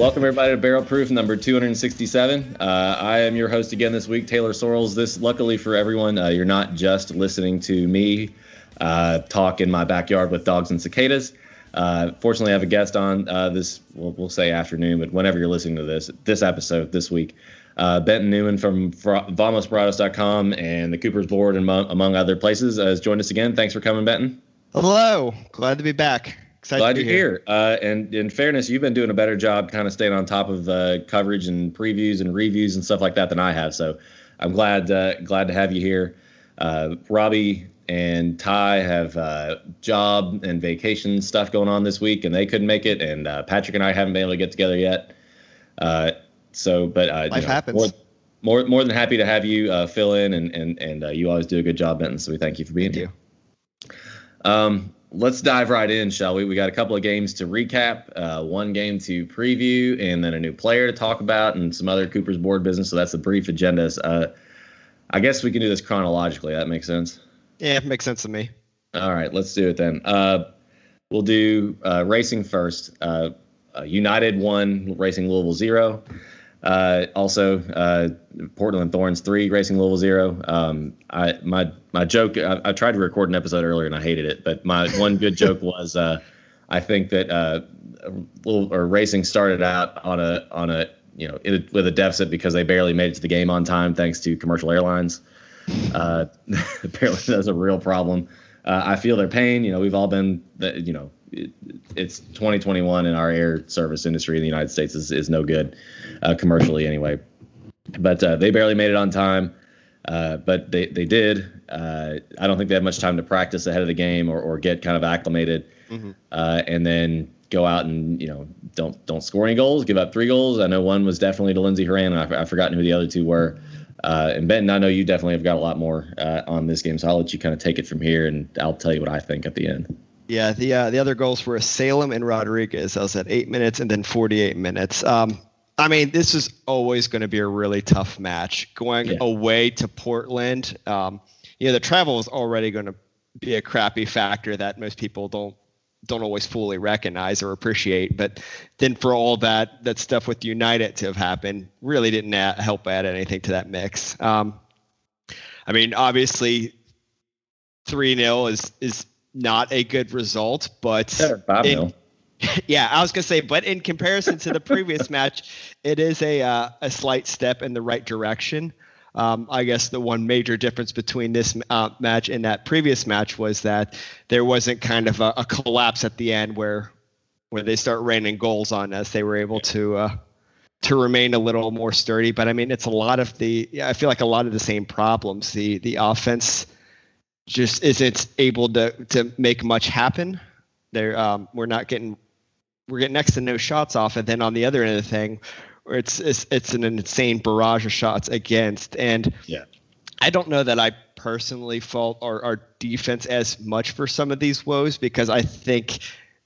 Welcome everybody to Barrel Proof number 267. Uh, I am your host again this week, Taylor Sorrells. This, luckily for everyone, uh, you're not just listening to me uh, talk in my backyard with dogs and cicadas. Uh, fortunately, I have a guest on uh, this. We'll, we'll say afternoon, but whenever you're listening to this, this episode this week, uh, Benton Newman from VamosParados.com and the Cooper's Board, and among, among other places, has joined us again. Thanks for coming, Benton. Hello, glad to be back. Excited Glad to be you're here. Uh, and in fairness, you've been doing a better job kind of staying on top of uh, coverage and previews and reviews and stuff like that than I have. So I'm glad uh, glad to have you here. Uh, Robbie and Ty have uh, job and vacation stuff going on this week, and they couldn't make it. And uh, Patrick and I haven't been able to get together yet. So, but uh, you Life know, happens. More, more, more than happy to have you uh, fill in, and and and uh, you always do a good job, Benton. So we thank you for being Thank here. Um, let's dive right in, shall we? We got a couple of games to recap, uh, one game to preview, and then a new player to talk about, and some other Cooper's board business. So that's the brief agenda. Uh, I guess we can do this chronologically. That makes sense. Yeah, it makes sense to me. All right, let's do it then. Uh, we'll do uh, racing first. Uh, uh, United one, Racing Louisville zero. Uh, also, uh, Portland Thorns three, Racing Louisville zero. Um, I my my joke. I, I tried to record an episode earlier and I hated it, but my one good joke was uh, I think that uh, Louisville- or Racing started out on a on a you know a, with a deficit because they barely made it to the game on time thanks to commercial airlines. Uh, apparently, that's a real problem. Uh, I feel their pain. You know, we've all been, you know, it, it's 2021 and our air service industry in the United States is, is no good uh, commercially anyway. But uh, they barely made it on time. Uh, but they, they did. Uh, I don't think they had much time to practice ahead of the game or, or get kind of acclimated, Mhm. uh, and then go out and you know don't don't score any goals, give up three goals. I know one was definitely to Lindsey Horan, and I, I've forgotten who the other two were. Uh, and Benton, I know you definitely have got a lot more uh, on this game, so I'll let you kind of take it from here, and I'll tell you what I think at the end. Yeah, the uh, the other goals were Salem and Rodriguez. I was at eight minutes and then 48 minutes. Um, I mean, this is always going to be a really tough match. Going Yeah. away to Portland, um, you know, the travel is already going to be a crappy factor that most people don't don't always fully recognize or appreciate. But then for all that that stuff with United to have happened, really didn't add, help add anything to that mix. Um, I mean, obviously, three 0 is is not a good result, but in-. yeah, I was gonna say, but in comparison to the previous match, it is a uh, a slight step in the right direction. Um, I guess the one major difference between this uh, match and that previous match was that there wasn't kind of a, a collapse at the end where where they start raining goals on us. They were able to uh, to remain a little more sturdy. But I mean, it's a lot of the. Yeah, I feel like a lot of the same problems. The the offense just isn't able to to make much happen. There, um, we're not getting we're getting next to no shots off, and then on the other end of the thing, where it's it's, it's an insane barrage of shots against. And Yeah. I don't know that I personally fault our, our defense as much for some of these woes because I think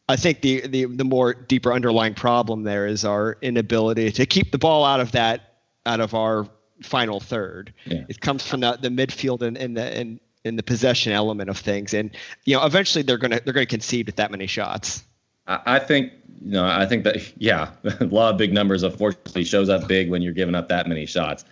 I think the, the the more deeper underlying problem there is our inability to keep the ball out of that out of our final third. Yeah. It comes from the, the midfield and, and the and in the possession element of things, and you know eventually they're gonna they're gonna concede with that many shots. I, think you know. I think that yeah, a lot of big numbers unfortunately shows up big when you're giving up that many shots,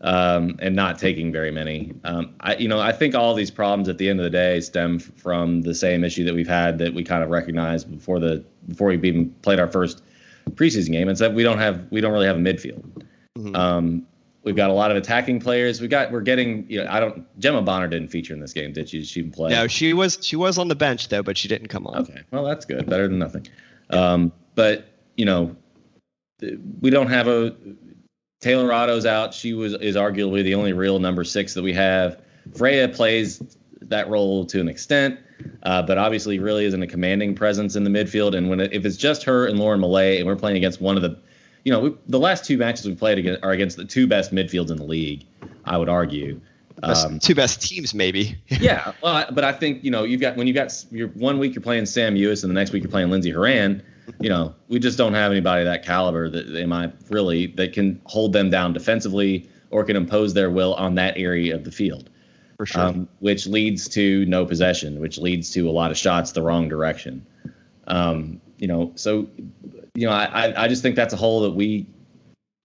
um, and not taking very many. Um, I you know I think all these problems at the end of the day stem from the same issue that we've had that we kind of recognized before the before we even played our first preseason game. It's that we don't have we don't really have a midfield. Mhm. Um, we've got a lot of attacking players. We got we're getting you know I don't Gemma Bonner didn't feature in this game, did she? She didn't play. No, she was she was on the bench though, but she didn't come on. Okay, well that's good, better than nothing. Um, but you know, we don't have a Taylor Otto's out. She was is arguably the only real number six that we have. Freya plays that role to an extent, uh, but obviously really isn't a commanding presence in the midfield. And when it, if it's just her and Lauren Milliet, and we're playing against one of the, you know, we, the last two matches we played against are against the two best midfields in the league. I would argue. Best- Um, two best teams maybe. yeah, well, I- but I think you know you've got when you got you're one week you're playing Sam Mewis and the next week you're playing Lindsey Horan. You know, we just don't have anybody that caliber that they might really that can hold them down defensively or can impose their will on that area of the field. For sure. Um, which leads to no possession, which leads to a lot of shots the wrong direction. Um, you know, so you know, I I just think that's a hole that we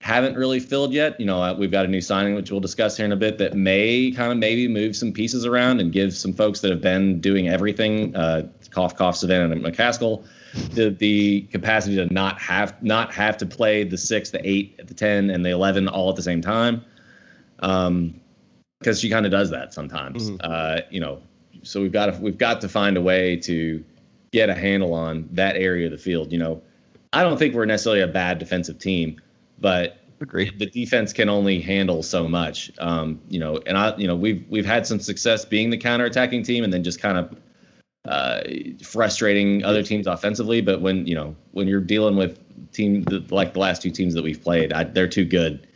haven't really filled yet. You know, we've got a new signing, which we'll discuss here in a bit, that may kind of maybe move some pieces around and give some folks that have been doing everything, uh, cough, cough, Savannah and McCaskill, the the capacity to not have not have to play the six, the eight, the ten, and the eleven all at the same time. Um, because she kind of does that sometimes. Mm-hmm. Uh, you know, so we've got to we've got to find a way to get a handle on that area of the field. You know, I don't think we're necessarily a bad defensive team, but Agree. the defense can only handle so much. Um, you know, and I, you know, we've we've had some success being the counterattacking team, and then just kind of uh, frustrating other teams offensively. But when you know when you're dealing with team like the last two teams that we've played, I, they're too good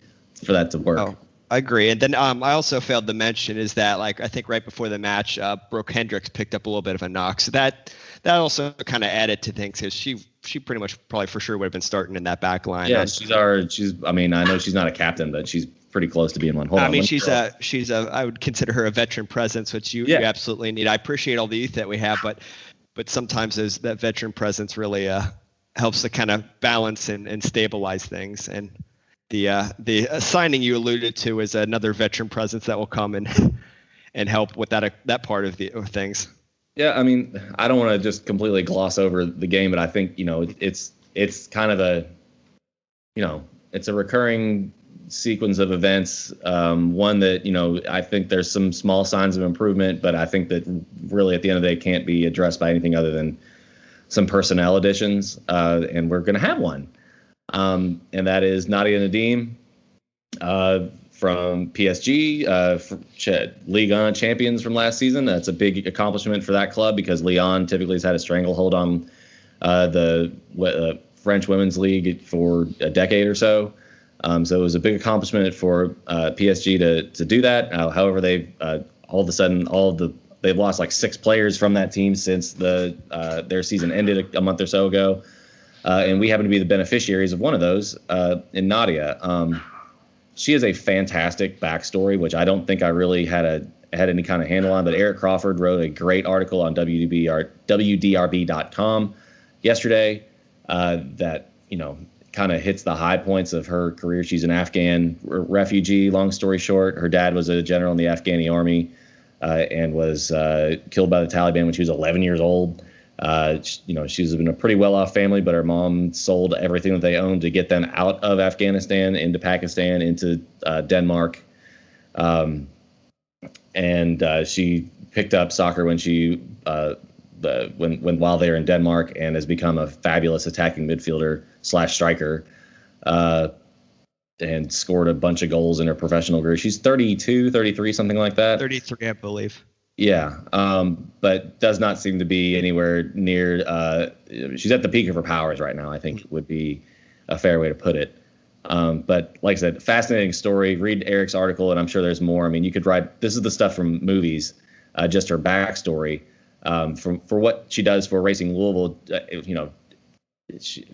for that to work. Oh. I agree, and then um, I also failed to mention is that like I think right before the match, uh, Brooke Hendrix picked up a little bit of a knock, so that that also kind of added to things because she she pretty much probably for sure would have been starting in that back line. Yeah, she's our she's I mean I know she's not a captain, but she's pretty close to being one. Hold I on, mean she's a she's a I would consider her a veteran presence, which you, yeah. you absolutely need. I appreciate all the youth that we have, but but sometimes there's that veteran presence really uh, helps to kind of balance and, and stabilize things and the uh, the signing you alluded to is another veteran presence that will come and and help with that uh, that part of the of things. Yeah, I mean, I don't want to just completely gloss over the game, but I think you know it's it's kind of a you know it's a recurring sequence of events. Um, one that you know I think there's some small signs of improvement, but I think that really at the end of the day can't be addressed by anything other than some personnel additions, uh, and we're going to have one um, and that is Nadia Nadim uh, from PSG, uh, Ch- 1 champions from last season. That's a big accomplishment for that club because Lyon typically has had a stranglehold on uh, the uh, French Women's League for a decade or so. Um, so it was a big accomplishment for uh, PSG to to do that. Uh, however, they've uh, all of a sudden all of the they've lost like six players from that team since the their season ended a, month or so ago. And we happen to be the beneficiaries of one of those in Nadia. Um, she has a fantastic backstory, which I don't think I really had a had any kind of handle on. But Eric Crawford wrote a great article on WDBR, WDRB.com yesterday uh, that you know kind of hits the high points of her career. She's an Afghan refugee. Long story short, her dad was a general in the Afghani army uh, and was uh, killed by the Taliban when she was 11 years old. Uh, you know, she's in a pretty well-off family, but her mom sold everything that they owned to get them out of Afghanistan into Pakistan, into uh, Denmark, um, and uh, she picked up soccer when she uh, the, when when while they were in Denmark, and has become a fabulous attacking midfielder slash striker. Uh, and scored a bunch of goals in her professional career. She's 32, 33, something like that. 33, I believe. Yeah, um, but does not seem to be anywhere near. Uh, she's at the peak of her powers right now. I think would be a fair way to put it. Um, but like I said, fascinating story. Read Eric's article, and I'm sure there's more. I mean, you could write. This is the stuff from movies, uh, just her backstory. Um, from for what she does for Racing Louisville, uh, you know, she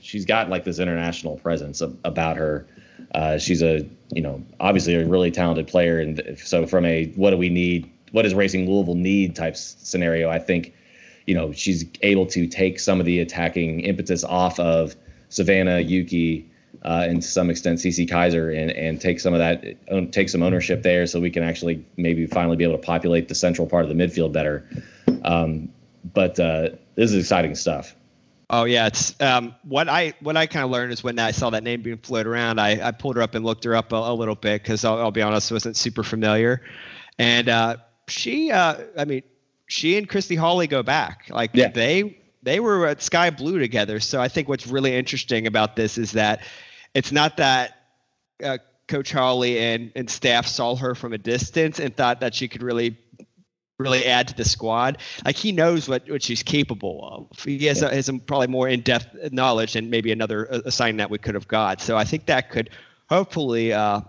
she's got like this international presence about her. Uh, she's a you know obviously a really talented player, and so from a what do we need what does Racing Louisville need type scenario, I think, you know, she's able to take some of the attacking impetus off of Savannah, Yuki, uh, and to some extent Cece Kizer, and and take some of that, take some ownership there, so we can actually maybe finally be able to populate the central part of the midfield better. Um, but uh, this is exciting stuff. Oh yeah, it's um, what I what I kind of learned is when I saw that name being floated around, I, I pulled her up and looked her up a, a little bit because I'll, I'll, be honest, it wasn't super familiar, and uh, she, uh, I mean, she and Christy Holly go back. Like yeah. they they were at Sky Blue together. So I think what's really interesting about this is that it's not that uh, Coach Holly and and staff saw her from a distance and thought that she could really really add to the squad. Like he knows what, what she's capable of. He has, yeah. has probably more in depth knowledge than maybe another uh, assignment that we could have got. So I think that could hopefully uh,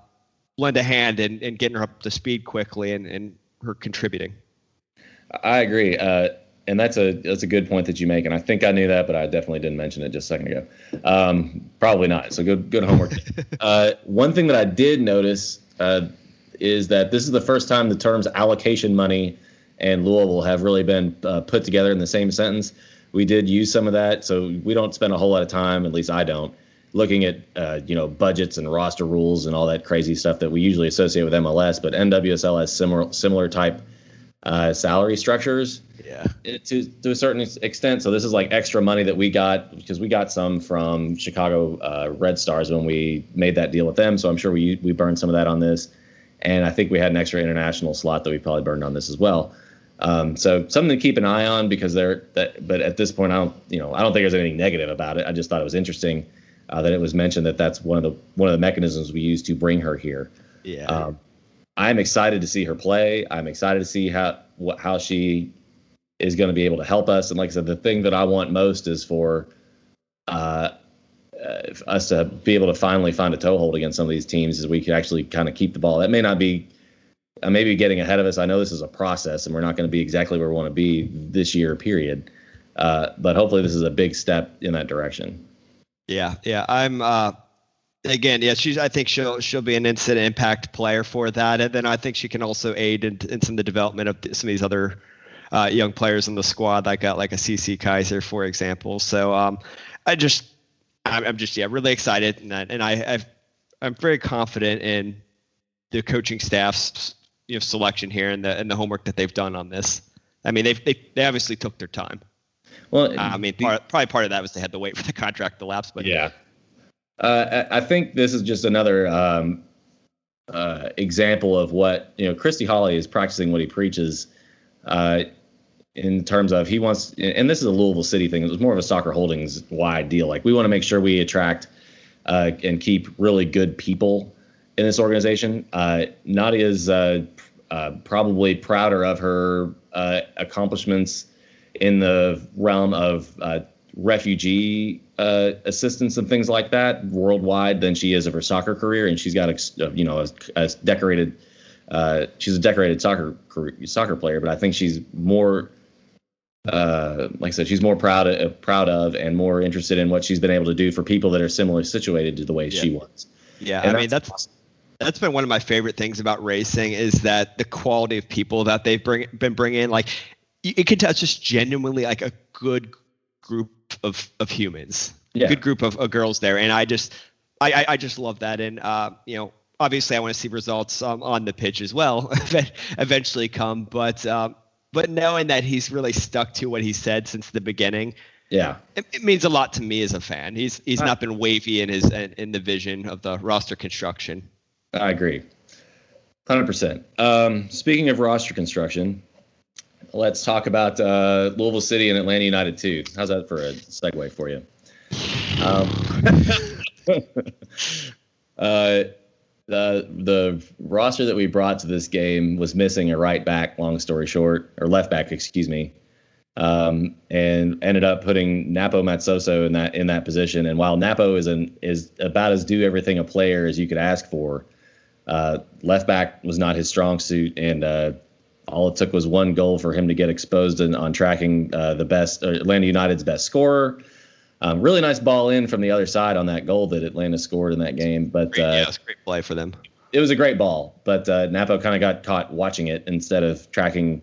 lend a hand in, in getting her up to speed quickly and, and her contributing. I agree. Uh, and that's a that's a good point that you make, and I think I knew that, but I definitely didn't mention it just a second ago. Um, probably not. So good good homework. uh, one thing that I did notice uh, is that this is the first time the terms allocation money and Louisville have really been uh, put together in the same sentence. We did use some of that, so we don't spend a whole lot of time, at least I don't, looking at uh, you know budgets and roster rules and all that crazy stuff that we usually associate with MLS. But NWSL has similar similar type uh, salary structures. Yeah. To to a certain extent, so this is like extra money that we got because we got some from Chicago uh, Red Stars when we made that deal with them. So I'm sure we we burned some of that on this, and I think we had an extra international slot that we probably burned on this as well. Um, so something to keep an eye on because they're that. But at this point, I don't you know I don't think there's anything negative about it. I just thought it was interesting uh, that it was mentioned that that's one of the one of the mechanisms we use to bring her here. Yeah. Um, I'm excited to see her play. I'm excited to see how what how she is going to be able to help us. And like I said, the thing that I want most is for uh, uh, us to be able to finally find a toehold against some of these teams, is we can actually kind of keep the ball. That may not be uh, maybe getting ahead of us. I know this is a process, and we're not going to be exactly where we want to be this year, period. Uh, but hopefully, this is a big step in that direction. Yeah, yeah. I'm uh, again, yeah. She's. I think she'll she'll be an instant impact player for that, and then I think she can also aid in, in some of the development of some of these other uh, young players in the squad, like got like a CC Kizer, for example. So um, I just, I'm, I'm just yeah, really excited, and I, and I I've, I'm very confident in the coaching staff's you know selection here and the and the homework that they've done on this. I mean, they've they, they obviously took their time. Well, I mean, part, probably part of that was they had to wait for the contract to lapse, but yeah, uh, I I think this is just another um, uh, example of what you know. Christy Holly is practicing what he preaches. Uh, in terms of he wants, and this is a Louisville City thing. It was more of a soccer holdings wide deal. Like we want to make sure we attract uh, and keep really good people in this organization. Uh, Nadia is uh, uh, probably prouder of her uh, accomplishments in the realm of uh, refugee uh, assistance and things like that worldwide than she is of her soccer career. And she's got a you know a, a decorated. Uh, she's a decorated soccer soccer player, but I think she's more uh, like I said, she's more proud of, proud of and more interested in what she's been able to do for people that are similarly situated to the way yeah. she was. Yeah, and I mean that's awesome. that's been one of my favorite things about racing is that the quality of people that they've bring, been bringing in. Like, it can touch just genuinely like a good group of of humans, yeah. good group of, of, girls there, and I just I, I just love that, and uh, you know. Obviously, I want to see results um, on the pitch as well eventually come, but um, but knowing that he's really stuck to what he said since the beginning, yeah, it, it means a lot to me as a fan. He's he's not been wavy in his in the vision of the roster construction. I agree, hundred um, percent. Speaking of roster construction, let's talk about uh, Louisville City and Atlanta United too. How's that for a segue for you? Um, uh, the the roster that we brought to this game was missing a right back. Long story short, or left back, excuse me, um, and ended up putting Napo Matsoso in that in that position. And while Napo is an is about as do everything a player as you could ask for, uh, left back was not his strong suit, and uh, all it took was one goal for him to get exposed in, on tracking uh, the best uh, Atlanta United's best scorer. Um, really nice ball in from the other side on that goal that Atlanta scored in that game. But great, uh, yeah, it's great play for them. It was a great ball, but uh, Napo kind of got caught watching it instead of tracking.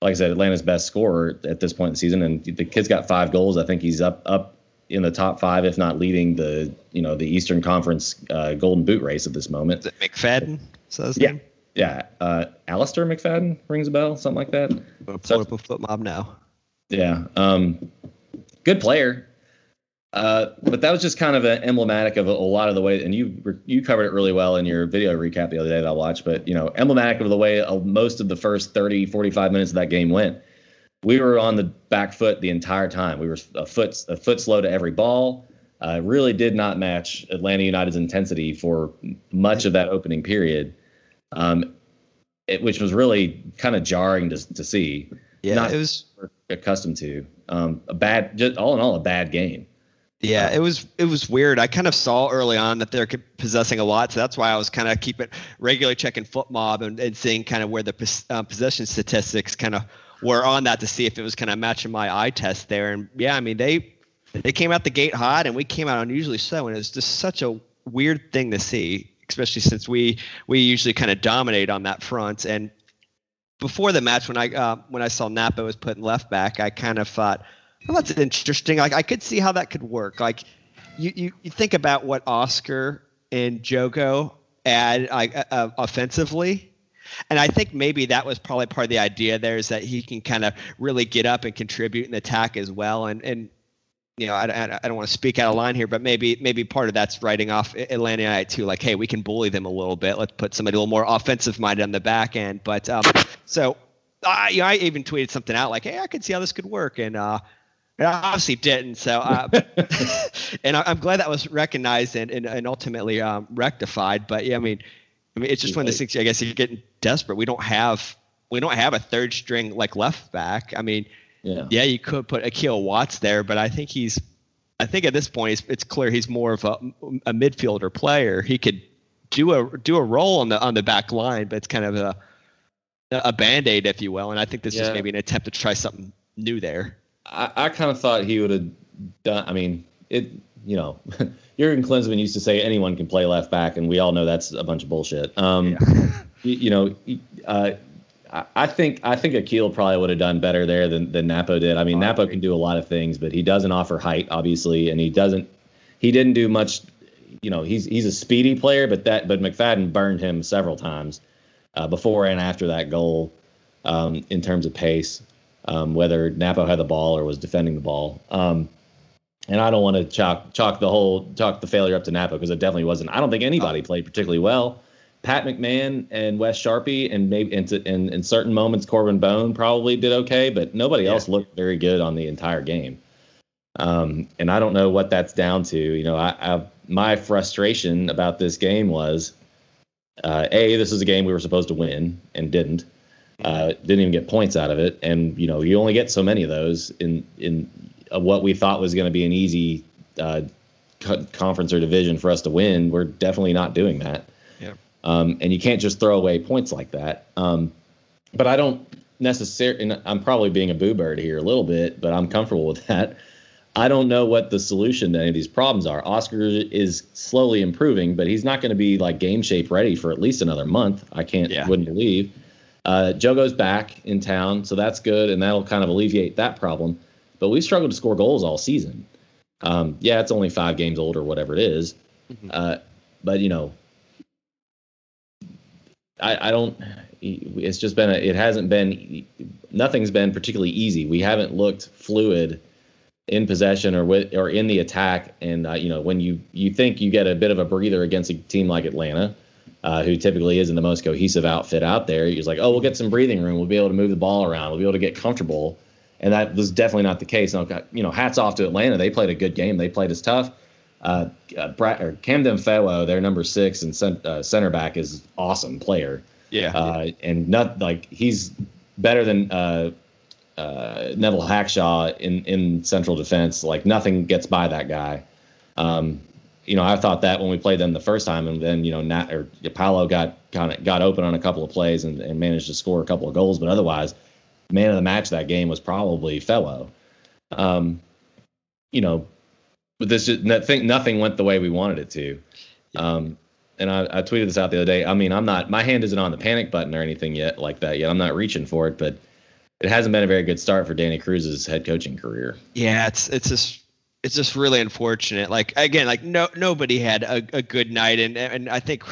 Like I said, Atlanta's best scorer at this point in the season, and the kid's got five goals. I think he's up up in the top five, if not leading the you know the Eastern Conference uh, Golden Boot race at this moment. Is it McFadden says yeah. Name? Yeah, uh, Alistair McFadden rings a bell, something like that. Pull so, up a FotMob now. Yeah, um, good player. Uh, but that was just kind of an emblematic of a, a, lot of the way, and you you covered it really well in your video recap the other day that I watched. But you know, emblematic of the way most of the first 30, 45 minutes of that game went. We were on the back foot the entire time. We were a foot a foot slow to every ball. Uh, really did not match Atlanta United's intensity for much of that opening period, um, it, which was really kind of jarring to to see. Yeah, not it was accustomed to. Um, a bad, just all in all, a bad game. Yeah, it was it was weird. I kind of saw early on that they're possessing a lot, so that's why I was kind of keeping regularly checking FotMob and, and seeing kind of where the um, possession statistics kind of were on that to see if it was kind of matching my eye test there. And yeah, I mean they they came out the gate hot, and we came out unusually so, and it was just such a weird thing to see especially since we we usually kind of dominate on that front. And before the match, when I uh, when I saw Napo was put in left back, I kind of thought, well, that's interesting. Like I could see how that could work. Like you you, you think about what Oscar and Jogo add uh, uh, offensively. And I think maybe that was probably part of the idea there is that he can kind of really get up and contribute the attack as well. And, and you know, I, I, I don't want to speak out of line here, but maybe maybe part of that's writing off Atlanta United too. Like, hey, we can bully them a little bit. Let's put somebody a little more offensive minded on the back end. But um, so I, you know, I even tweeted something out like, hey, I could see how this could work, and uh, it obviously didn't. So, uh, and I, am glad that was recognized and and, and ultimately um, rectified. But yeah, I mean, I mean, it's just one of those things. I guess you're getting desperate. We don't have we don't have a third string like left back. I mean yeah. yeah, you could put Akil Watts there, but I think he's, I think at this point it's, it's clear he's more of a, a midfielder player. He could do a do a role on the on the back line, but it's kind of a a band aid, if you will. And I think this yeah. is maybe an attempt to try something new there. I, I kind of thought he would have done. I mean, it. You know, Jurgen Klinsmann used to say anyone can play left back, and we all know that's a bunch of bullshit. Um, yeah. you, you, know, uh, I think I think Akil probably would have done better there than, than Napo did. I mean, Napo can do a lot of things, but he doesn't offer height, obviously, and he doesn't. He didn't do much. You know, he's he's a speedy player, but that but McFadden burned him several times uh, before and after that goal um, in terms of pace, um, whether Napo had the ball or was defending the ball. Um, and I don't want to chalk chalk the whole chalk the failure up to Napo because it definitely wasn't. I don't think anybody oh. played particularly well. Pat McMahon and Wes Charpie, and maybe in, in, in certain moments Corben Bone probably did okay, but nobody yeah. else looked very good on the entire game. Um, and I don't know what that's down to. You know, I, I my frustration about this game was, uh, a this is a game we were supposed to win and didn't. Uh, didn't even get points out of it, and you know you only get so many of those in in uh, what we thought was going to be an easy uh, conference or division for us to win. We're definitely not doing that. Um, and you can't just throw away points like that. Um, but I don't necessarily, I'm probably being a boo bird here a little bit, but I'm comfortable with that. I don't know what the solution to any of these problems are. Oscar is slowly improving, but he's not going to be like game shape ready for at least another month. I can't, yeah. wouldn't believe. Uh, Joe goes back in town, so that's good, and that'll kind of alleviate that problem. But we've struggled to score goals all season. Um, yeah, it's only five games old or whatever it is. Mm-hmm. Uh, but you know, I, I don't. It's just been a. It hasn't been. Nothing's been particularly easy. We haven't looked fluid in possession or with or in the attack. And uh, you know when you you think you get a bit of a breather against a team like Atlanta, uh, who typically isn't the most cohesive outfit out there, you're like, oh, we'll get some breathing room. We'll be able to move the ball around. We'll be able to get comfortable. And that was definitely not the case. Now, you know, hats off to Atlanta. They played a good game. They played as tough. Uh, uh, Brad, or Kamden Fewo, their number six and cent, uh, center back, is awesome player. Yeah, uh, and not like he's better than uh, uh, Neville Hackshaw in in central defense. Like nothing gets by that guy. Um, you know, I thought that when we played them the first time, and then you know, Nat or Paulo got kind of got open on a couple of plays and, and managed to score a couple of goals, but otherwise, man of the match that game was probably Fellow. Um, you know, but this just nothing nothing went the way we wanted it to. Um, and I, I, tweeted this out the other day. I mean, I'm not my hand isn't on the panic button or anything yet like that yet. I'm not reaching for it, but it hasn't been a very good start for Danny Cruz's head coaching career. Yeah, it's it's just it's just really unfortunate. Like again, like no nobody had a, a good night, and and I think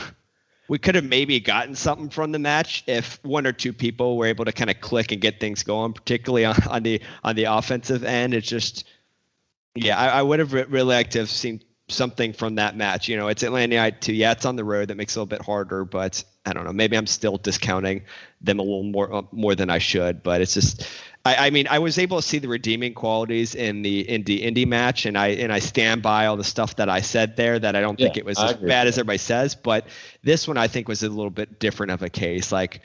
we could have maybe gotten something from the match if one or two people were able to kind of click and get things going, particularly on, on the on the offensive end. It's just yeah, I, I would have really liked to have seen something from that match. You know, it's Atlanta United too. Yeah, it's on the road. That makes it a little bit harder, but I don't know. Maybe I'm still discounting them a little more uh, more than I should. But it's just, I, I, mean, I was able to see the redeeming qualities in the indie indie match, and I and I stand by all the stuff that I said there. That I don't yeah, think it was I as bad as everybody says. But this one I think was a little bit different of a case. Like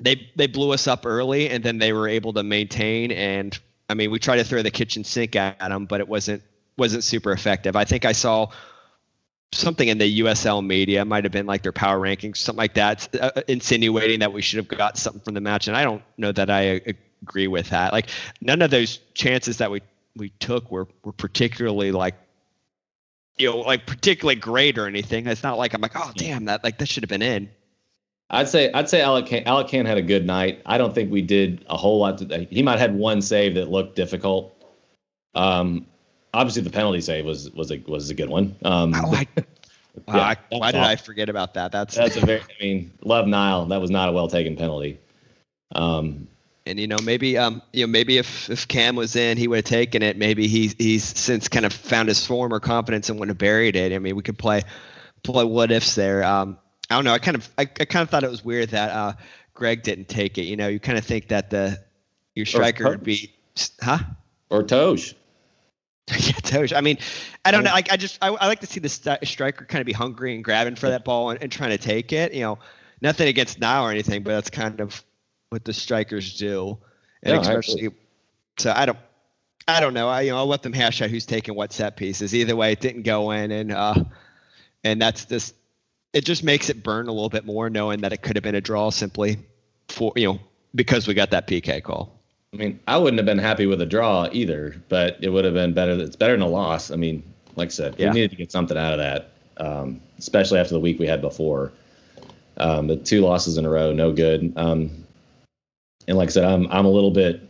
they they blew us up early, and then they were able to maintain and I mean, we tried to throw the kitchen sink at them, but it wasn't wasn't super effective. I think I saw something in the USL media, might have been like their power rankings, something like that, uh, insinuating that we should have got something from the match. And I don't know that I agree with that. Like none of those chances that we we took were were particularly like you know, like particularly great or anything. It's not like I'm like, oh damn, that like that should have been in. I'd say I'd say Alec Kann, Alec Kann had a good night. I don't think we did a whole lot. To, he might have had one save that looked difficult. Um, obviously the penalty save was was a was a good one. Um, oh, I, yeah, why did I forget about that? That's that's a very. I mean, love Nile. That was not a well taken penalty. Um, and you know maybe um you know maybe if if Cam was in he would have taken it maybe he he's since kind of found his form or confidence and wouldn't have buried it I mean we could play play what ifs there um I don't know I kind of I, I kind of thought it was weird that uh Greg didn't take it you know you kind of think that the your striker would be huh or Tosh yeah, Tosh. I mean, I don't know. Like, I just I, I like to see the st- striker kind of be hungry and grabbing for that ball and, and, trying to take it. You know, nothing against now or anything, but that's kind of what the strikers do, and especially. So I don't, I don't know. I you know I'll let them hash out who's taking what set pieces. Either way, it didn't go in, and uh, and that's this. It just makes it burn a little bit more, knowing that it could have been a draw simply for you know because we got that PK call. I mean, I wouldn't have been happy with a draw either, but it would have been better. It's better than a loss. I mean, like I said, yeah. we needed to get something out of that, um, especially after the week we had before. Um, the two losses in a row, no good. Um, and like I said, I'm I'm a little bit,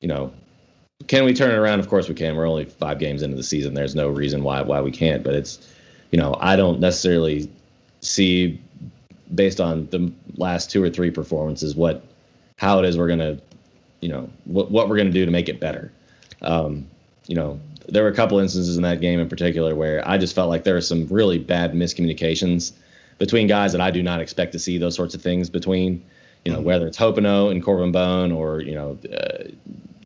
you know, can we turn it around? Of course we can. We're only five games into the season. There's no reason why why we can't. But it's, you know, I don't necessarily see based on the last two or three performances what how it is we're gonna, you know, what what we're gonna do to make it better. Um, you know, there were a couple instances in that game in particular where I just felt like there were some really bad miscommunications between guys that I do not expect to see those sorts of things between you know, mm-hmm. whether it's Hoppenot and Corben Bone or, you know, uh,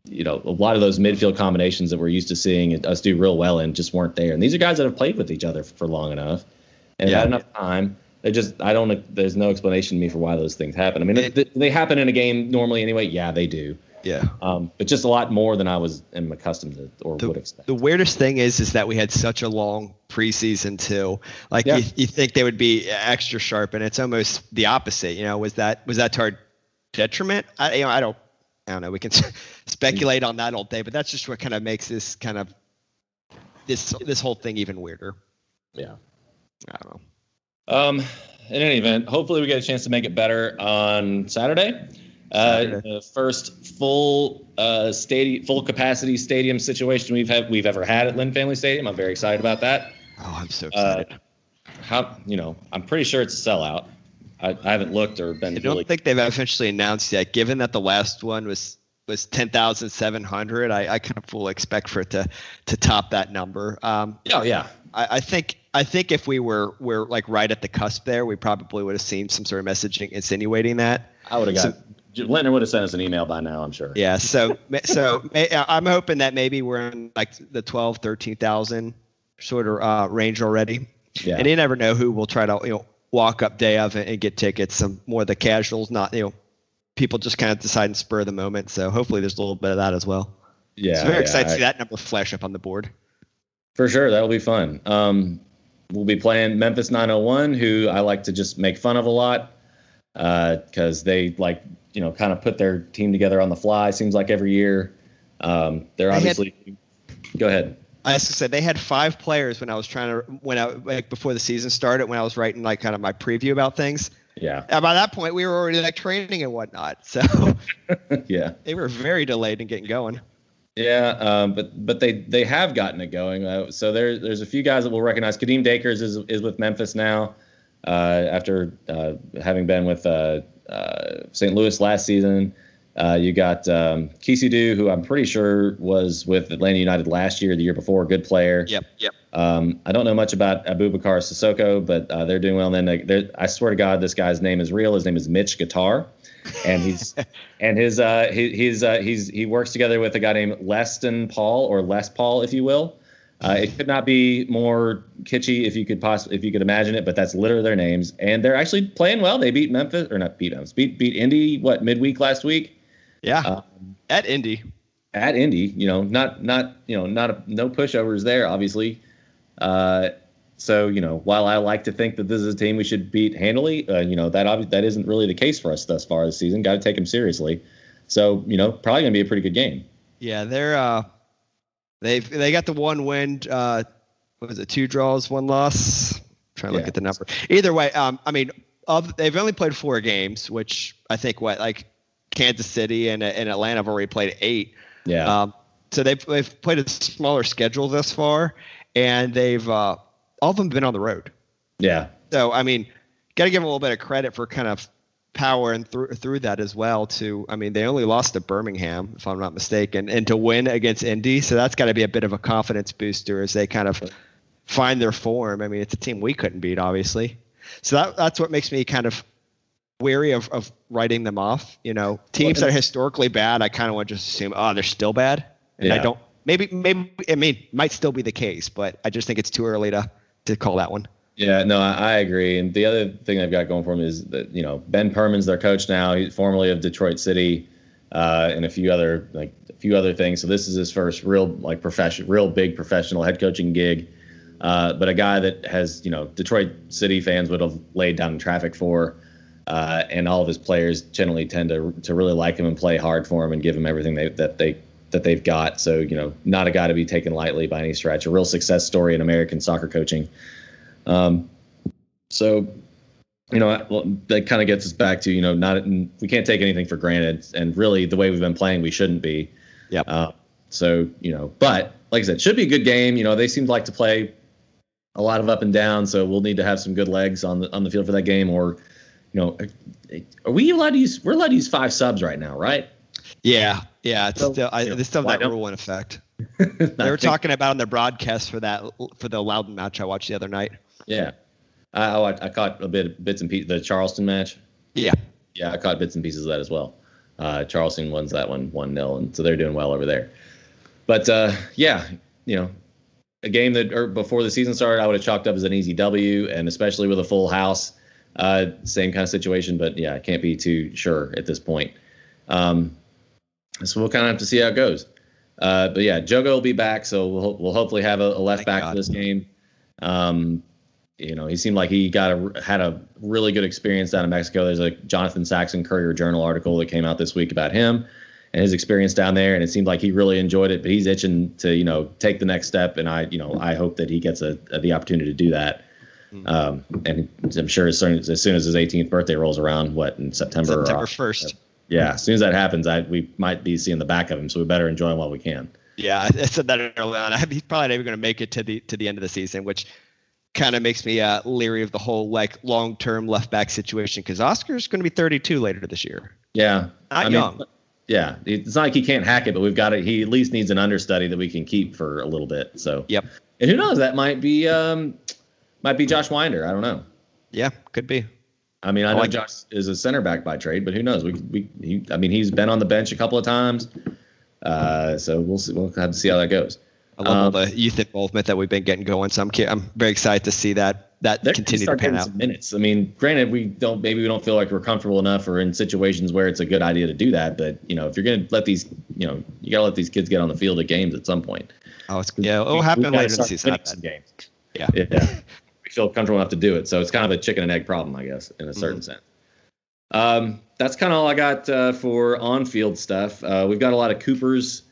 you know, a lot of those midfield combinations that we're used to seeing us do real well in just weren't there. And these are guys that have played with each other for long enough and yeah. had enough time. They just, I don't, there's no explanation to me for why those things happen. I mean, it, they, they happen in a game normally anyway. Yeah, they do. Yeah. Um, but just a lot more than I was am accustomed to or the, would expect. The weirdest thing is is that we had such a long preseason too. Like yeah. you, you think they would be extra sharp, and it's almost the opposite. You know, was that was that to our detriment? I you know I don't I don't know. We can speculate on that all day, but that's just what kind of makes this kind of this this whole thing even weirder. Yeah. I don't know. Um, in any event, hopefully we get a chance to make it better on Saturday. Uh, the first full uh, stadium, full capacity stadium situation we've had we've ever had at Lynn Family Stadium. I'm very excited about that. Oh, I'm so excited. Uh, how you know? I'm pretty sure it's a sellout. I, I haven't looked or been. I don't really... think they've officially announced yet. Given that the last one was was ten thousand seven hundred, I, I kind of fully expect for it to to top that number. Um, oh yeah, I, I think I think if we were were like right at the cusp there, we probably would have seen some sort of messaging insinuating that. I would have got. So, Lintner would have sent us an email by now, I'm sure. Yeah, so so I'm hoping that maybe we're in like the 12, 13,000 sort of uh, range already. Yeah. And you never know who will try to you know walk up day of and get tickets. Some more of the casuals, not you know people just kind of decide and spur the moment. So hopefully there's a little bit of that as well. Yeah, so very yeah, excited I, to see that number flash up on the board. For sure, that'll be fun. Um, we'll be playing Memphis 901, who I like to just make fun of a lot because uh, they like you know kind of put their team together on the fly. Seems like every year. Um, they're obviously. Had, go ahead. I said they had five players when I was trying to when I like before the season started when I was writing like kind of my preview about things. Yeah. And by that point, we were already like training and whatnot. So yeah, they were very delayed in getting going. Yeah, um, but but they they have gotten it going. Uh, so there's there's a few guys that we'll recognize. Kadeem Dacres is is with Memphis now, uh, after uh, having been with uh, uh, St. Louis last season. Uh, you got um, Kisi who I'm pretty sure was with Atlanta United last year, the year before, good player. Yep, yep. Um, I don't know much about Abubakar Sissoko, but uh, they're doing well. And then I swear to God, this guy's name is real. His name is Mitch Guitar, and he's and his uh, he, he's uh, he's he works together with a guy named Leston Paul or Les Paul, if you will. Uh, it could not be more kitschy if you could possibly if you could imagine it, but that's literally their names, and they're actually playing well. They beat Memphis or not beat Memphis, beat beat Indy what midweek last week. Yeah. Um, at Indy. At Indy, you know, not not you know not a, no pushovers there, obviously. Uh, so you know, while I like to think that this is a team we should beat handily, uh, you know that obvi- that isn't really the case for us thus far this season. Got to take them seriously. So you know, probably gonna be a pretty good game. Yeah, they're uh, they've they got the one win uh, was it two draws, one loss? Trying to Yeah. look at the number. Either way, um, I mean, of they've only played four games, which I think what like Kansas City and, and Atlanta have already played eight. Yeah. Um, so they've they've played a smaller schedule thus far, and they've uh, all of them have been on the road. yeah. So I mean, got to give them a little bit of credit for kind of powering through through that as well. To I mean, they only lost to Birmingham, if I'm not mistaken, and to win against Indy, so that's got to be a bit of a confidence booster as they kind of find their form. I mean, it's a team we couldn't beat, obviously. So that that's what makes me kind of wary of, of writing them off. You know, teams that are historically bad, I kind of want to just assume, oh, they're still bad, and I don't. Maybe maybe I mean might still be the case, but I just think it's too early to to call that one. Yeah, no, I, I agree. And the other thing they've got going for them is that you know Ben Pirmann's their coach now. He's formerly of Detroit City, uh, and a few other like a few other things. So this is his first real like profession, real big professional head coaching gig. Uh, but a guy that has you know Detroit City fans would have laid down in traffic for, uh, and all of his players generally tend to to really like him and play hard for him and give him everything they, that they that they've got. So you know, not a guy to be taken lightly by any stretch. A real success story in American soccer coaching. Um, so, you know, that kind of gets us back to you know, not we can't take anything for granted, and really the way we've been playing, we shouldn't be. Yeah. Uh, so you know, but like I said, should be a good game. You know, they seem to like to play a lot of up and down, so we'll need to have some good legs on the on the field for that game. Or, you know, are, are we allowed to use? We're allowed to use five subs right now, right? Yeah, yeah. It's So, still I, they still have that rule in effect. They were talking about on the broadcast for that for the Loudoun match I watched the other night. Yeah. I, oh, I, I caught a bit bits and pieces. The Charleston match. Yeah, Yeah, I caught bits and pieces of that as well. Uh, Charleston wins that one one 0 and so they're doing well over there. But uh, yeah, you know, a game that or before the season started, I would have chalked up as an easy W, and especially with a full house, uh, same kind of situation. But yeah, I can't be too sure at this point. Um, so we'll kind of have to see how it goes. Uh, but yeah, Jogo will be back, so we'll we'll hopefully have a, a left Thank back God. for this game. Um, you know, he seemed like he got a had a really good experience down in Mexico. There's a Jonathan Saxon Courier Journal article that came out this week about him and his experience down there, and it seemed like he really enjoyed it. But he's itching to you know take the next step, and I you know I hope that he gets a, a the opportunity to do that. Um, and I'm sure as soon as, as soon as his 18th birthday rolls around, what in September? September first. Yeah, as soon as that happens, I we might be seeing the back of him, so we better enjoy him while we can. Yeah, I said that early on. He's probably not even going to make it to the to the end of the season, which kind of makes me uh, leery of the whole like long term left back situation because Oscar's going to be 32 later this year. Yeah, Not I mean, young. yeah, it's not like he can't hack it, but we've got it. He at least needs an understudy that we can keep for a little bit. So Yep. and who knows? That might be um, might be Josh Wynder. I don't know. Yeah, could be. I mean, I know like. Josh is a center back by trade, but who knows? We we he, I mean, he's been on the bench a couple of times. Uh, so we'll see. We'll have to see how that goes. I love all Um, the youth involvement that we've been getting going. So I'm I'm very excited to see that that continue to pan out. minutes. I mean, granted, we don't maybe we don't feel like we're comfortable enough, or in situations where it's a good idea to do that. But you know, if you're going to let these, you know, you got to let these kids get on the field at games at some point. Oh, it's, yeah, it'll happen later in season. not some bad. games. Yeah. Yeah. feel comfortable enough to do it. So it's kind of a chicken and egg problem, I guess, in a certain Mhm. sense. Um, that's kind of all I got uh, for on-field stuff. Uh, we've got a lot of Cooper's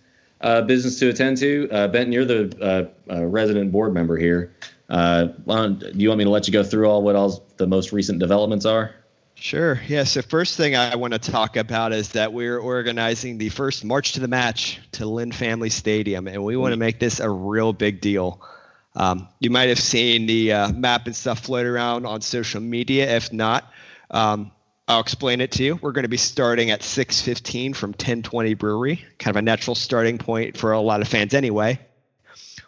uh, business to attend to. Uh, Benton, you're the uh, uh, resident board member here. Uh, why don't- do you want me to let you go through all what all the most recent developments are? Sure. Yeah. So first thing I want to talk about is that we're organizing the first March to the Match to Lynn Family Stadium, and we want to make this a real big deal. Um, you might have seen the uh, map and stuff float around on social media. If not, um, I'll explain it to you. We're going to be starting at 6:15 from 1020 Brewery, kind of a natural starting point for a lot of fans anyway.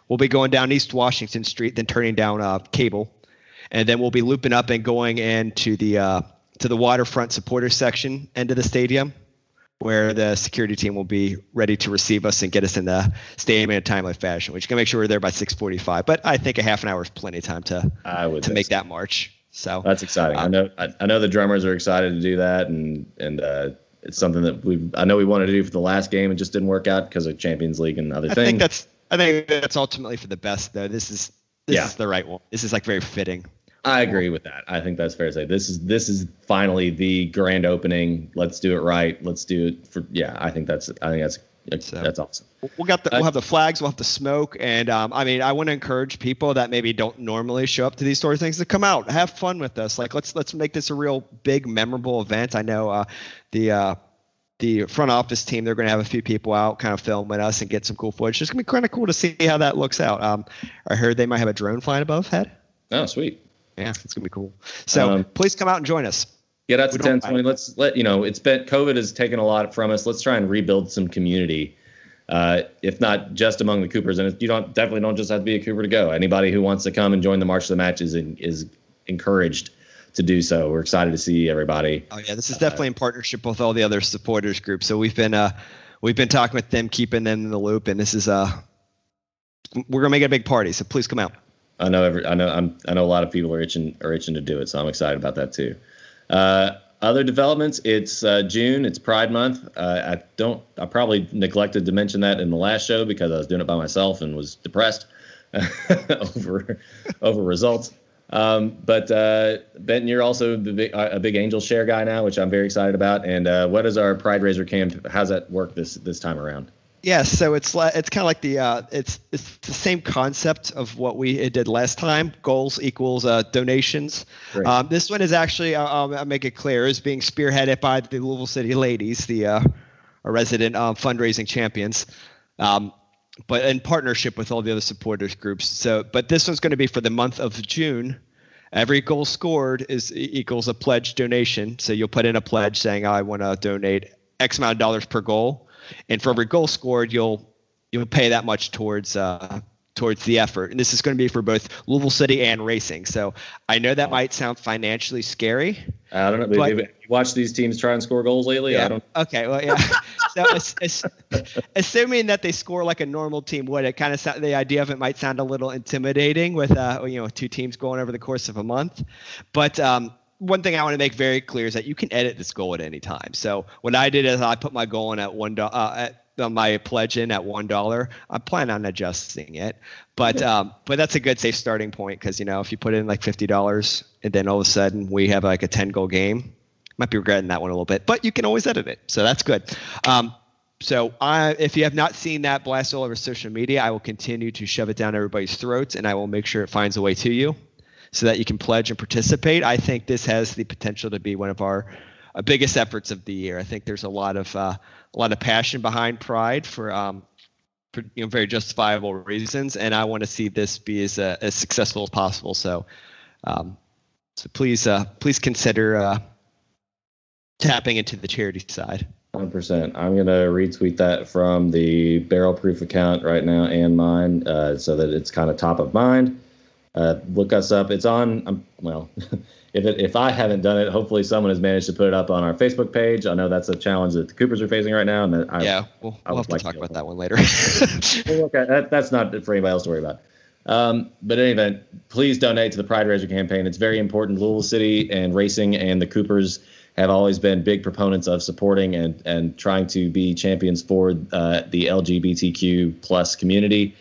We'll be going down East Washington Street, then turning down uh, Cable, and then we'll be looping up and going into the uh, to the waterfront supporter section end of the stadium, where the security team will be ready to receive us and get us in the stadium in a timely fashion. Which can make sure we're there by 6:45. But I think a half an hour is plenty of time to I would to make so. that march. So That's exciting. I know. I, I know the drummers are excited to do that, and and uh, it's something that we I know we wanted to do for the last game. It just didn't work out because of Champions League and other I things. think that's I think that's ultimately for the best though. This is this Yeah. is the right one. This is like very fitting. I agree with that. I think that's fair to say. This is this is finally the grand opening. Let's do it right. Let's do it for yeah. I think that's I think that's So, that's awesome. We'll got the, we'll have the flags, we'll have the smoke, and um, I mean, I want to encourage people that maybe don't normally show up to these sort of things to come out, have fun with us. Like let's let's make this a real big, memorable event. I know uh, the uh, the front office team they're going to have a few people out, kind of filming us and get some cool footage. It's going to be kind of cool to see how that looks out. Um, I heard they might have a drone flying above head. Oh, sweet. Yeah, it's gonna be cool. So um, please come out and join us. Get out to 10 20. Let's let you know it's been COVID has taken a lot from us. Let's try and rebuild some community. Uh, if not just among the Coopers, and you don't definitely don't just have to be a Cooper to go. Anybody who wants to come and join the March of the Match is is encouraged to do so. We're excited to see everybody. Oh yeah, this is definitely uh, in partnership with all the other supporters groups. So we've been uh, we've been talking with them, keeping them in the loop, and this is uh, we're gonna make it a big party. So please come out. I know every I know I'm I know a lot of people are itching are itching to do it, so I'm excited about that too. Uh, other developments, it's uh, June, it's Pride Month. Uh, I don't I probably neglected to mention that in the last show because I was doing it by myself and was depressed over over results. Um, but uh, Benton, you're also big, a big Angel Share guy now, which I'm very excited about. And uh, what is our Pride Raiser camp? How's that work this this time around? Yeah, so it's it's kind of like the uh, it's it's the same concept of what we did last time. Goals equals uh, donations. Um, this one is actually I'll, I'll, make it clear is being spearheaded by the Louisville City Ladies, the uh, resident um, fundraising champions, um, but in partnership with all the other supporters groups. So, but this one's going to be for the month of June. Every goal scored is equals a pledge donation. So you'll put in a pledge saying I want to donate X amount of dollars per goal and for every goal scored, you'll you'll pay that much towards uh, towards the effort. And this is going to be for both Louisville City and racing. So I know that might sound financially scary. I don't know. But, you watch these teams try and score goals lately? Yeah. I don't. Okay. Well, yeah. so assuming that they score like a normal team would, it kind of sound, the idea of it might sound a little intimidating with uh, you know two teams going over the course of a month, but um, one thing I want to make very clear is that you can edit this goal at any time. So what I did is I put my goal in at one uh, at uh, my pledge in at one dollar. I plan on adjusting it, but um, but that's a good safe starting point because you know if you put in like fifty dollars and then all of a sudden we have like a ten goal game, might be regretting that one a little bit, but you can always edit it, so that's good. Um, so I, if you have not seen that blast all over social media, I will continue to shove it down everybody's throats, and I will make sure it finds a way to you so that you can pledge and participate. I think this has the potential to be one of our uh, biggest efforts of the year. I think there's a lot of uh, a lot of passion behind Pride for, um, for you know, very justifiable reasons, and I want to see this be as uh, as successful as possible. So, um, so please uh, please consider uh, tapping into the charity side. 100%. I'm going to retweet that from the Barrel Proof account right now and mine uh, so that it's kind of top of mind. Uh, look us up. It's on. Um, well, if it, if I haven't done it, hopefully someone has managed to put it up on our Facebook page. I know that's a challenge that the Coopers are facing right now, and I, yeah, we'll, we'll have to talk to about that one later. well, okay, that, that's not for anybody else to worry about. Um, but in any event, please donate to the Pride Raiser campaign. It's very important. Louisville City and racing and the Coopers have always been big proponents of supporting and and trying to be champions for uh, the LGBTQ plus community.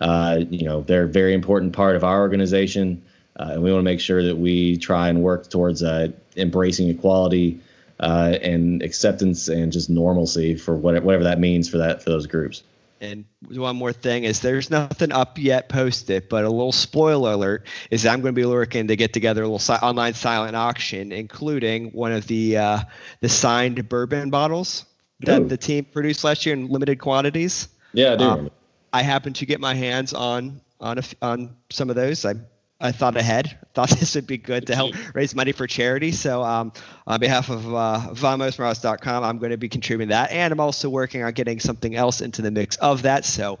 Uh, you know, they're a very important part of our organization, uh, and we want to make sure that we try and work towards uh, embracing equality uh, and acceptance and just normalcy for whatever, whatever that means for that for those groups. And one more thing is there's nothing up yet posted, but a little spoiler alert is I'm going to be looking to get together a little si- online silent auction, including one of the uh, the signed bourbon bottles that Ooh. the team produced last year in limited quantities. Yeah, I do. Um, I happened to get my hands on on a, on some of those. I I thought ahead. Thought this would be good to help raise money for charity. So um, on behalf of uh, VamosMouse.com, I'm going to be contributing that, and I'm also working on getting something else into the mix of that. So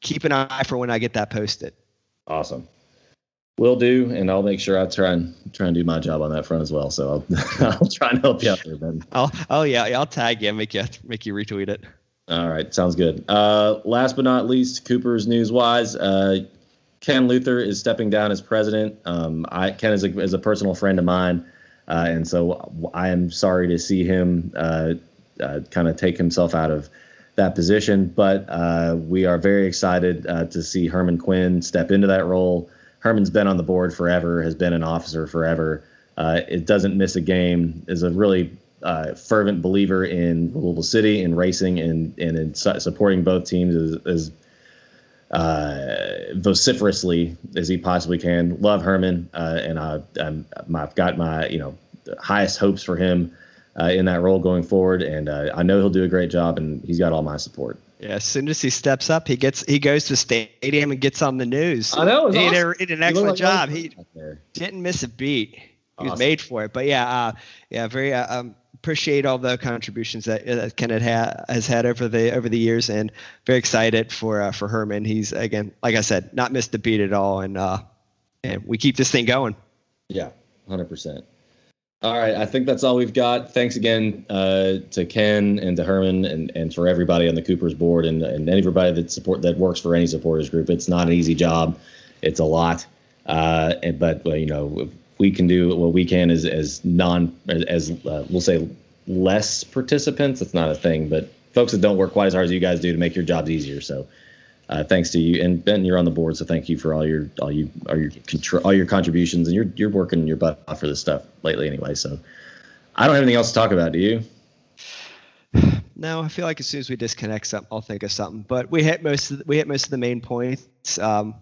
keep an eye for when I get that posted. Awesome. Will do, and I'll make sure I try and try and do my job on that front as well. So I'll, I'll try and help you out there, Ben. Oh, oh yeah, I'll tag you, make you make you retweet it. All right, sounds good. Uh, last but not least, Cooper's news wise, uh, Ken Luther is stepping down as president. Um, I, Ken is a, is a personal friend of mine, uh, and so I am sorry to see him uh, uh, kind of take himself out of that position. But uh, we are very excited to see Herman Quinn step into that role. Herman's been on the board forever, has been an officer forever. it doesn't miss a game. is a really uh, fervent believer in Louisville City and racing and and in su- supporting both teams as, as uh, vociferously as he possibly can. Love Herman, uh, and I, I'm, I've got my you know highest hopes for him uh, in that role going forward, and uh, I know he'll do a great job, and he's got all my support. Yeah, as soon as he steps up, he gets he goes to stadium and gets on the news. I know. He awesome. did, a, did an excellent like job. He didn't miss a beat. He awesome. was made for it. But yeah, uh, yeah, very uh, um, appreciate all the contributions that, uh, Kenneth ha- has had over the over the years, and very excited for uh, for Herman. He's again, like I said, not missed a beat at all, and uh, and we keep this thing going. Yeah, hundred percent. All right, I think that's all we've got. Thanks again uh, to Ken and to Herman and, and for everybody on the Cooper's board and, and everybody that support that works for any supporters group. It's not an easy job. It's a lot. Uh, and, but well, you know, we can do what we can as as non as, uh, we'll say less participants. It's not a thing, but folks that don't work quite as hard as you guys do to make your jobs easier. So uh, thanks to you and Ben, you're on the board, so thank you for all your all you all your contr- all your contributions, and you're you're working your butt off for this stuff lately anyway. So I don't have anything else to talk about. Do you? No, I feel like as soon as we disconnect something, I'll think of something. But we hit most of the, we hit most of the main points. Um,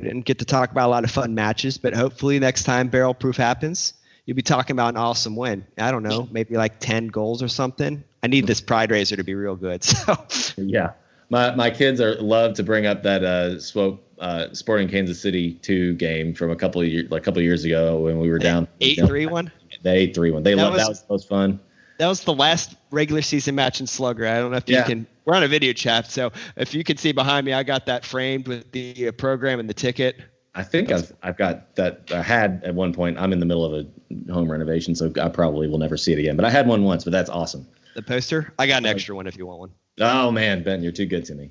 we didn't get to talk about a lot of fun matches, but hopefully next time Barrel Proof happens, you'll be talking about an awesome win. I don't know, maybe like ten goals or something. I need this Pride Raiser to be real good. So yeah my my kids are love to bring up that uh, swope uh, Sporting Kansas City two game from a couple of years like a couple of years ago when we were down eight three one. The eight three one. They love that was the most fun. That was the last regular season match in Slugger. I don't know if you can. We're on a video chat, so if you can see behind me, I got that framed with the uh, program and the ticket. I think I've I've got that. I had at one point. I'm in the middle of a home renovation, so I probably will never see it again. But I had one once. But that's awesome. The poster. I got an extra one if you want one. Oh man, Ben, you're too good to me.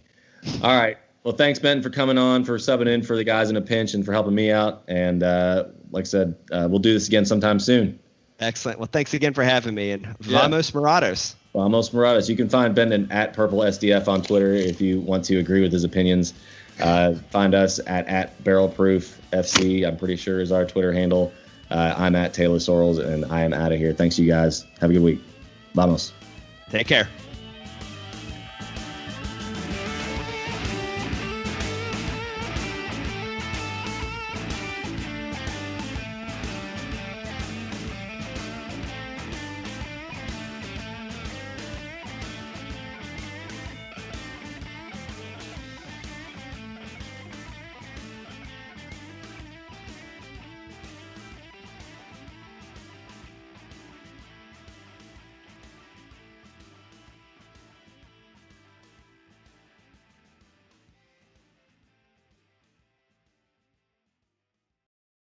All right. Well, thanks, Ben, for coming on, for subbing in for the guys in a pinch, and for helping me out. And uh, like I said, uh, we'll do this again sometime soon. Excellent. Well, thanks again for having me. And vamos yeah. Morados. Vamos Morados. You can find Ben at Purple SDF on Twitter if you want to agree with his opinions. Uh, find us at at Barrel Proof FC. I'm pretty sure is our Twitter handle. Uh, I'm at Taylor Sorrells, and I am out of here. Thanks, you guys. Have a good week. Vamos. Take care.